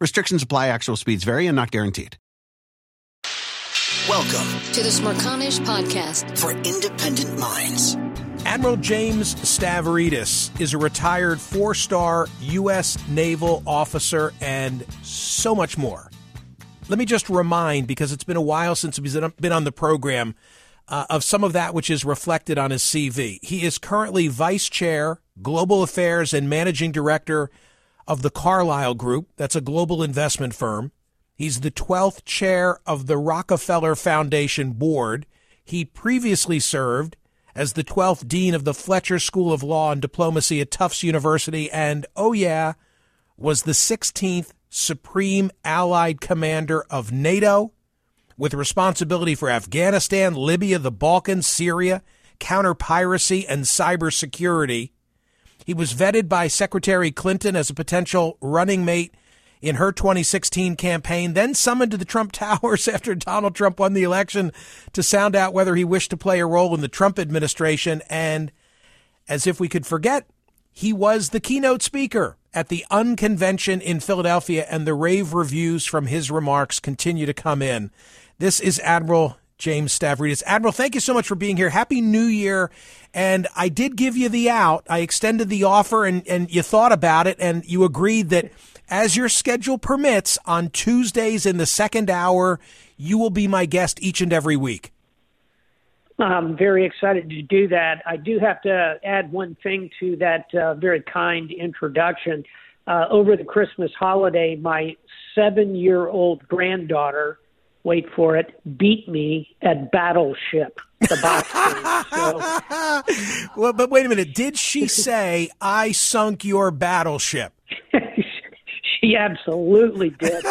Restrictions apply, actual speeds vary and not guaranteed. Welcome to the Smerconish Podcast for independent minds. Admiral James Stavridis is a retired four star U.S. naval officer and so much more. Let me just remind, because it's been a while since he's been on the program, uh, of some of that which is reflected on his CV. He is currently vice chair, global affairs, and managing director of the Carlyle Group. That's a global investment firm. He's the 12th chair of the Rockefeller Foundation board. He previously served as the 12th dean of the Fletcher School of Law and Diplomacy at Tufts University and, oh yeah, was the 16th Supreme Allied Commander of NATO with responsibility for Afghanistan, Libya, the Balkans, Syria, counter piracy, and cybersecurity. He was vetted by Secretary Clinton as a potential running mate in her 2016 campaign, then summoned to the Trump Towers after Donald Trump won the election to sound out whether he wished to play a role in the Trump administration. And as if we could forget, he was the keynote speaker at the Unconvention in Philadelphia, and the rave reviews from his remarks continue to come in. This is Admiral James Stavridis. Admiral, thank you so much for being here. Happy New Year. And I did give you the out. I extended the offer and, and you thought about it and you agreed that as your schedule permits on Tuesdays in the second hour, you will be my guest each and every week. I'm very excited to do that. I do have to add one thing to that uh, very kind introduction. Uh, over the Christmas holiday, my seven year old granddaughter wait for it, beat me at Battleship, the box game. So, well, but wait a minute. Did she say, I sunk your battleship? She absolutely did.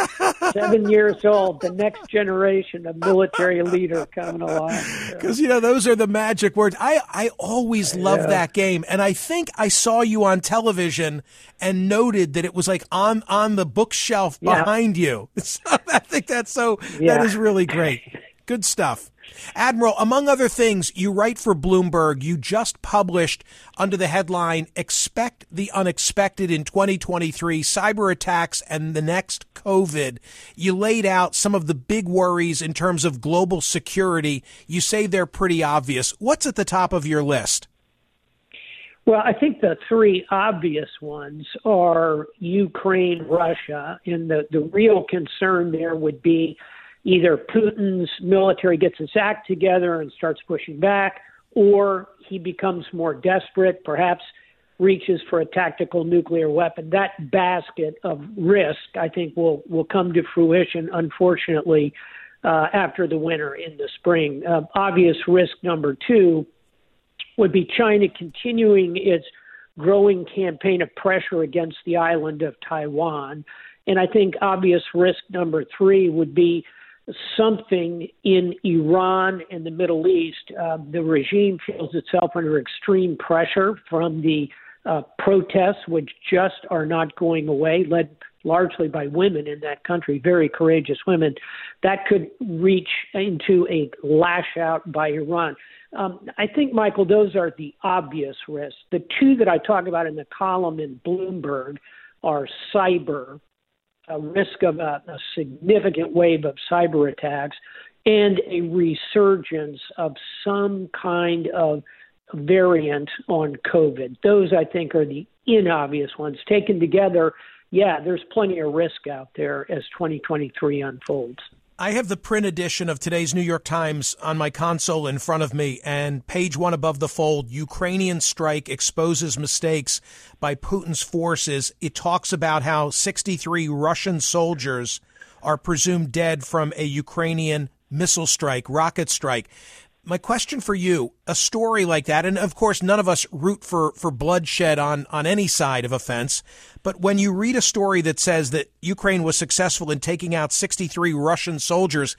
Seven years old, the next generation of military leader coming along. Because you know those are the magic words. I I always loved yeah. that game, and I think I saw you on television and noted that it was like on on the bookshelf behind yeah. you. So I think that's so. Yeah. That is really great. Good stuff. Admiral, among other things, you write for Bloomberg. You just published under the headline Expect the Unexpected in 2023 Cyber Attacks and the Next COVID. You laid out some of the big worries in terms of global security. You say they're pretty obvious. What's at the top of your list? Well, I think the three obvious ones are Ukraine, Russia, and the, the real concern there would be either Putin's military gets its act together and starts pushing back, or he becomes more desperate, perhaps reaches for a tactical nuclear weapon. That basket of risk, I think, will will come to fruition. Unfortunately, uh, after the winter in the spring. Uh, obvious risk number two would be China continuing its growing campaign of pressure against the island of Taiwan. And I think obvious risk number three would be something in Iran and the Middle East. Uh, the regime feels itself under extreme pressure from the uh, protests, which just are not going away, led largely by women in that country, very courageous women. That could reach into a lash out by Iran. Um, I think, Michael, those are the obvious risks. The two that I talk about in the column in Bloomberg are cyber a risk of a, a significant wave of cyber attacks and a resurgence of some kind of variant on COVID. Those, I think, are the inobvious ones. Taken together, yeah, there's plenty of risk out there as 2023 unfolds. I have the print edition of today's New York Times on my console in front of me, and page one above the fold Ukrainian strike exposes mistakes by Putin's forces. It talks about how 63 Russian soldiers are presumed dead from a Ukrainian missile strike, rocket strike. My question for you, a story like that, and of course none of us root for, for bloodshed on, on any side of a fence, but when you read a story that says that Ukraine was successful in taking out 63 Russian soldiers,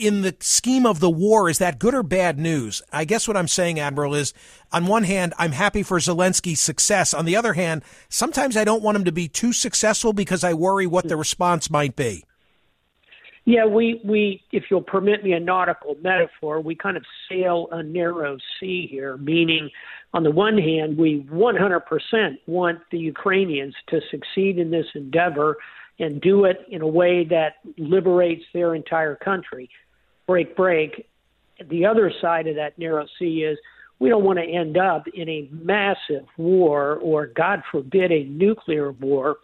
in the scheme of the war, is that good or bad news? I guess what I'm saying, Admiral, is on one hand, I'm happy for Zelensky's success. On the other hand, sometimes I don't want him to be too successful because I worry what the hmm. response might be. Yeah, we, we, if you'll permit me a nautical metaphor, we kind of sail a narrow sea here, meaning on the one hand, we 100% want the Ukrainians to succeed in this endeavor and do it in a way that liberates their entire country. Break, break. The other side of that narrow sea is we don't want to end up in a massive war or, God forbid, a nuclear war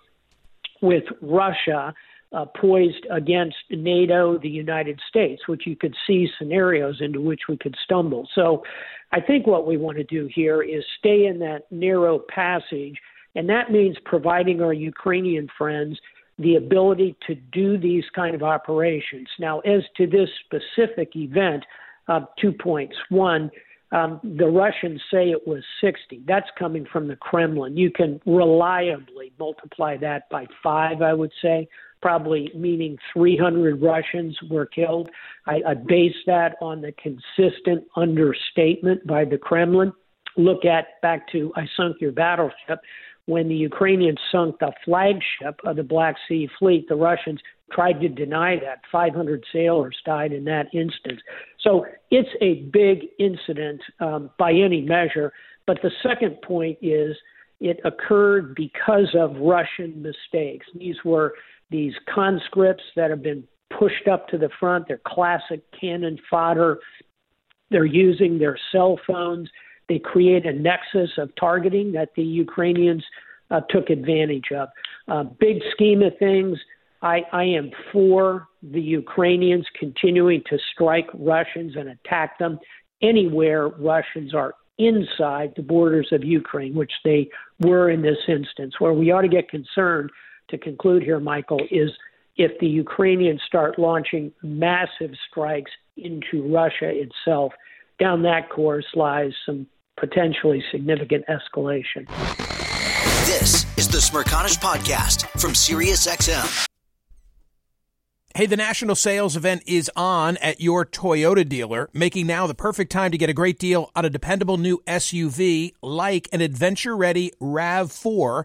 with Russia uh, poised against NATO, the United States, which you could see scenarios into which we could stumble. So I think what we want to do here is stay in that narrow passage, and that means providing our Ukrainian friends the ability to do these kind of operations. Now, as to this specific event, uh, two points. One, um, the Russians say it was 60. That's coming from the Kremlin. You can reliably multiply that by five, I would say probably meaning 300 Russians were killed. I, I base that on the consistent understatement by the Kremlin. Look at back to I sunk your battleship. When the Ukrainians sunk the flagship of the Black Sea Fleet, the Russians tried to deny that. 500 sailors died in that instance. So it's a big incident um, by any measure. But the second point is it occurred because of Russian mistakes. These were these conscripts that have been pushed up to the front. They're classic cannon fodder. They're using their cell phones. They create a nexus of targeting that the Ukrainians uh, took advantage of. Uh, big scheme of things, I, I am for the Ukrainians continuing to strike Russians and attack them anywhere Russians are inside the borders of Ukraine, which they were in this instance. Where we ought to get concerned to conclude here, Michael, is if the Ukrainians start launching massive strikes into Russia itself, down that course lies some potentially significant escalation. This is the Smerconish Podcast from SiriusXM. Hey, the national sales event is on at your Toyota dealer, making now the perfect time to get a great deal on a dependable new SUV like an adventure ready RAV4.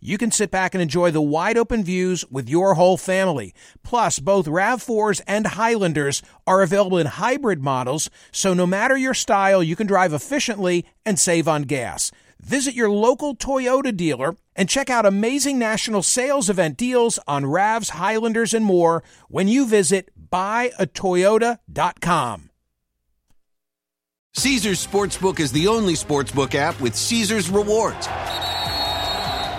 you can sit back and enjoy the wide open views with your whole family. Plus, both RAV4s and Highlanders are available in hybrid models, so no matter your style, you can drive efficiently and save on gas. Visit your local Toyota dealer and check out amazing national sales event deals on RAVs, Highlanders, and more when you visit buyatoyota.com. Caesars Sportsbook is the only sportsbook app with Caesars rewards.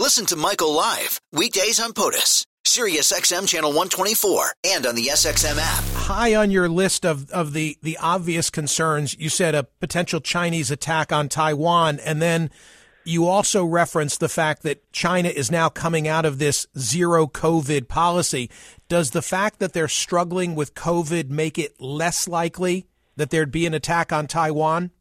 Listen to Michael live weekdays on POTUS, Sirius XM channel 124, and on the SXM app. High on your list of, of the, the obvious concerns, you said a potential Chinese attack on Taiwan, and then you also referenced the fact that China is now coming out of this zero COVID policy. Does the fact that they're struggling with COVID make it less likely that there'd be an attack on Taiwan?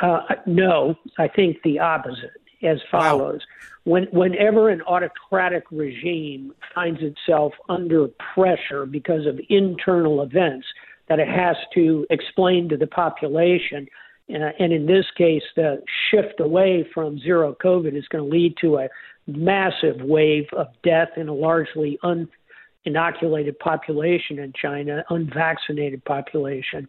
Uh, no, I think the opposite as follows. Wow. When, whenever an autocratic regime finds itself under pressure because of internal events that it has to explain to the population, uh, and in this case, the shift away from zero COVID is going to lead to a massive wave of death in a largely uninoculated population in China, unvaccinated population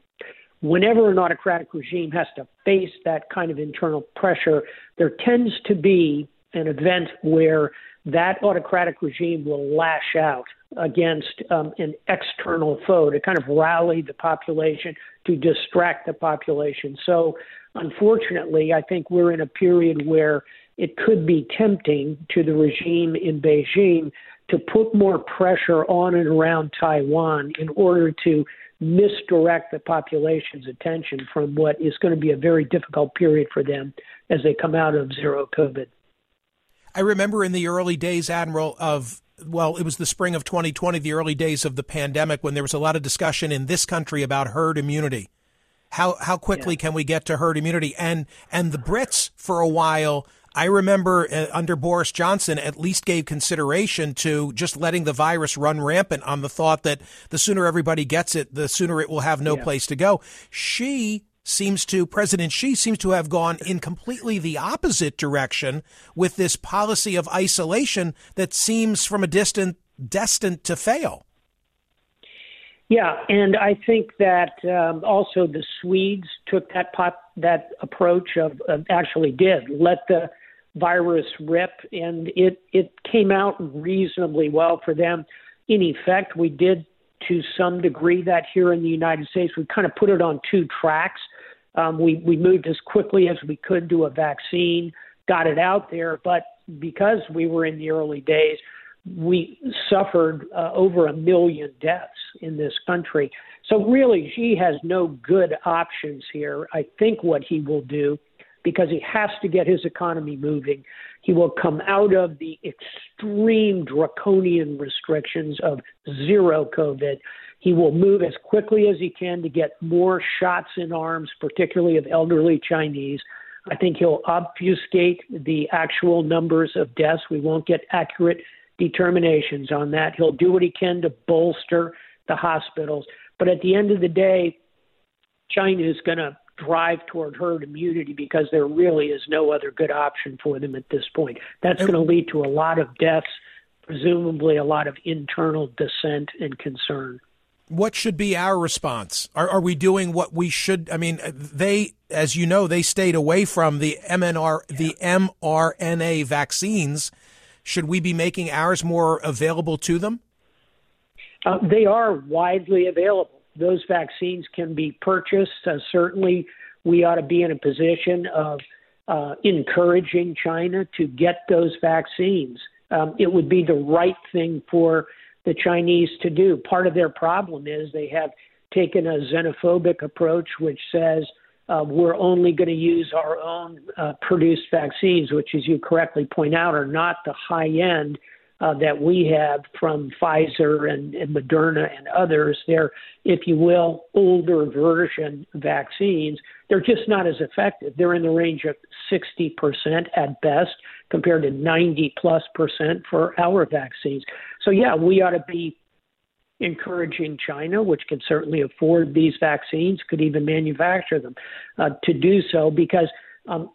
whenever an autocratic regime has to face that kind of internal pressure, there tends to be an event where that autocratic regime will lash out against um, an external foe to kind of rally the population, to distract the population. So, unfortunately, I think we're in a period where it could be tempting to the regime in Beijing to put more pressure on and around Taiwan in order to misdirect the population's attention from what is going to be a very difficult period for them as they come out of zero COVID. I remember in the early days, Admiral, of well, it was the spring of 2020, the early days of the pandemic, when there was a lot of discussion in this country about herd immunity. How how quickly yeah. can we get to herd immunity? And and the Brits for a while I remember uh, under Boris Johnson at least gave consideration to just letting the virus run rampant on the thought that the sooner everybody gets it, the sooner it will have no yeah. place to go. Xi seems to, President Xi seems to have gone in completely the opposite direction with this policy of isolation that seems from a distant destined to fail. Yeah, and I think that um, also the Swedes took that pop, that approach of, of actually did let the virus rip, and it it came out reasonably well for them. In effect, we did to some degree that here in the United States. We kind of put it on two tracks. Um, we we moved as quickly as we could to a vaccine, got it out there, but because we were in the early days, we suffered uh, over a million deaths in this country. So really, Xi has no good options here. I think what he will do, because he has to get his economy moving, he will come out of the extreme draconian restrictions of zero COVID. He will move as quickly as he can to get more shots in arms, particularly of elderly Chinese. I think he'll obfuscate the actual numbers of deaths. We won't get accurate determinations on that. He'll do what he can to bolster the hospitals. But at the end of the day, China is going to drive toward herd immunity because there really is no other good option for them at this point. That's going to lead to a lot of deaths, presumably a lot of internal dissent and concern. What should be our response? Are, are we doing what we should? I mean, they, as you know, they stayed away from the MNR, the mRNA vaccines should we be making ours more available to them? Uh, they are widely available. Those vaccines can be purchased. Uh, certainly, we ought to be in a position of uh, encouraging China to get those vaccines. Um, it would be the right thing for the Chinese to do. Part of their problem is they have taken a xenophobic approach, which says uh, we're only going to use our own uh, produced vaccines, which, as you correctly point out, are not the high end uh, that we have from Pfizer and, and Moderna and others. They're, if you will, older version vaccines. They're just not as effective. They're in the range of 60% at best compared to 90 plus percent for our vaccines. So, yeah, we ought to be encouraging China, which can certainly afford these vaccines, could even manufacture them, uh, to do so because um,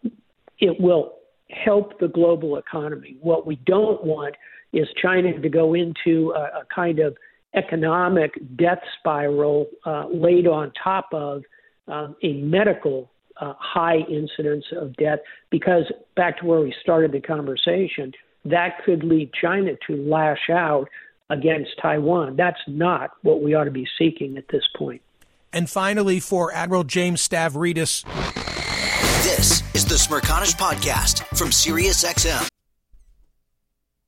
it will help the global economy. What we don't want is China to go into a, a kind of economic death spiral uh, laid on top of um, a medical uh, high incidence of death because back to where we started the conversation, that could lead China to lash out against Taiwan. That's not what we ought to be seeking at this point. And finally, for Admiral James Stavridis. This is the Smerconish Podcast from SiriusXM.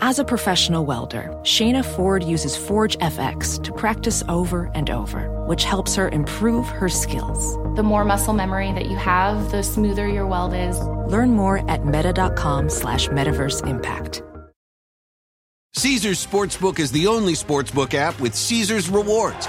As a professional welder, Shayna Ford uses Forge FX to practice over and over, which helps her improve her skills. The more muscle memory that you have, the smoother your weld is. Learn more at meta.com slash metaverse impact. Caesars Sportsbook is the only sportsbook app with Caesars rewards.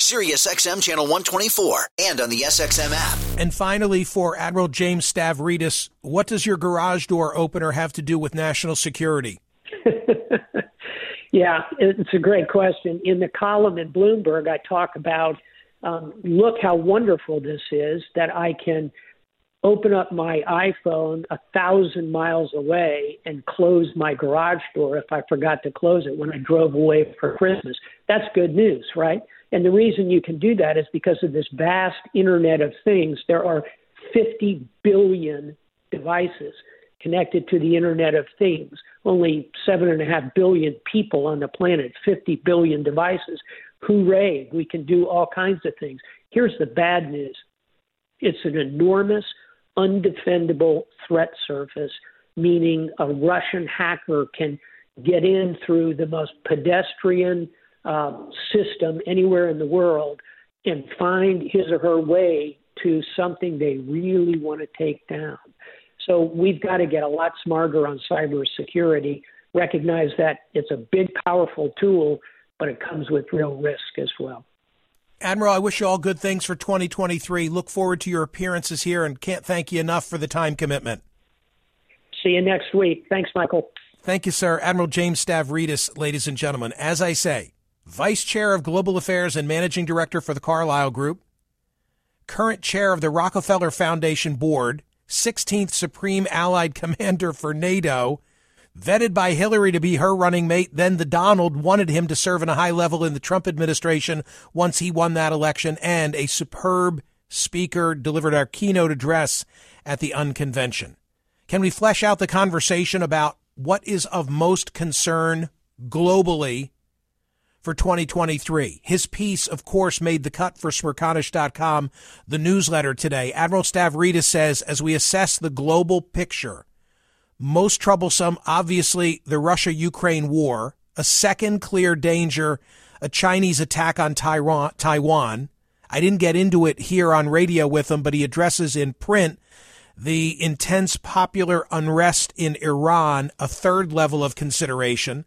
SiriusXM channel 124, and on the SXM app. And finally, for Admiral James Stavridis, what does your garage door opener have to do with national security? yeah, it's a great question. In the column in Bloomberg, I talk about um, look how wonderful this is that I can open up my iPhone a thousand miles away and close my garage door if I forgot to close it when I drove away for Christmas. That's good news, right? And the reason you can do that is because of this vast Internet of Things. There are 50 billion devices connected to the Internet of Things. Only seven and a half billion people on the planet, 50 billion devices. Hooray, we can do all kinds of things. Here's the bad news it's an enormous undefendable threat surface, meaning a Russian hacker can get in through the most pedestrian uh, system anywhere in the world and find his or her way to something they really want to take down. So we've got to get a lot smarter on cybersecurity, recognize that it's a big, powerful tool, but it comes with real risk as well. Admiral, I wish you all good things for 2023. Look forward to your appearances here and can't thank you enough for the time commitment. See you next week. Thanks, Michael. Thank you, sir. Admiral James Stavridis, ladies and gentlemen. As I say, Vice Chair of Global Affairs and Managing Director for the Carlyle Group, current Chair of the Rockefeller Foundation Board, 16th Supreme Allied Commander for NATO, vetted by Hillary to be her running mate. Then the Donald wanted him to serve in a high level in the Trump administration once he won that election, and a superb speaker delivered our keynote address at the unconvention. Can we flesh out the conversation about what is of most concern globally for 2023? His piece, of course, made the cut for Smerconish.com, the newsletter today. Admiral Stavridis says, as we assess the global picture, most troublesome, obviously, the Russia Ukraine war. A second clear danger, a Chinese attack on Taiwan. I didn't get into it here on radio with him, but he addresses in print the intense popular unrest in Iran, a third level of consideration.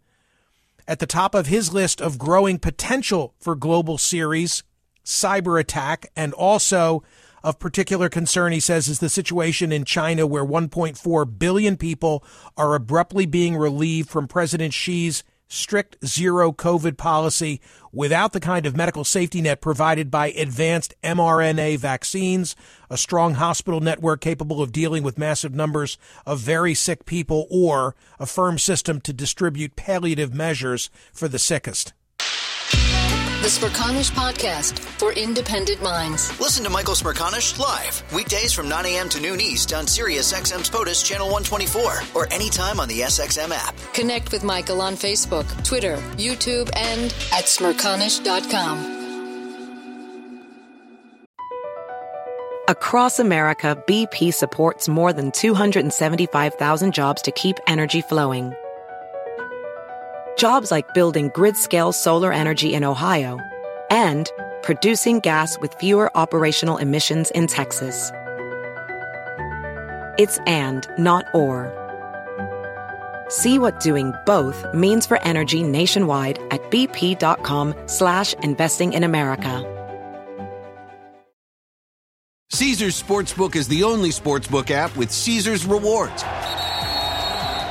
At the top of his list of growing potential for global series, cyber attack, and also of particular concern, he says, is the situation in China where 1.4 billion people are abruptly being relieved from President Xi's strict zero COVID policy without the kind of medical safety net provided by advanced mRNA vaccines, a strong hospital network capable of dealing with massive numbers of very sick people, or a firm system to distribute palliative measures for the sickest. The Smerconish Podcast for independent minds. Listen to Michael Smerconish live weekdays from 9 a.m. to noon East on Sirius XM's POTUS Channel 124 or anytime on the SXM app. Connect with Michael on Facebook, Twitter, YouTube, and at smerconish.com. Across America, BP supports more than 275,000 jobs to keep energy flowing. Jobs like building grid-scale solar energy in Ohio and producing gas with fewer operational emissions in Texas. It's and, not or. See what doing both means for energy nationwide at bp.com slash investing in America. Caesars Sportsbook is the only sportsbook app with Caesars rewards.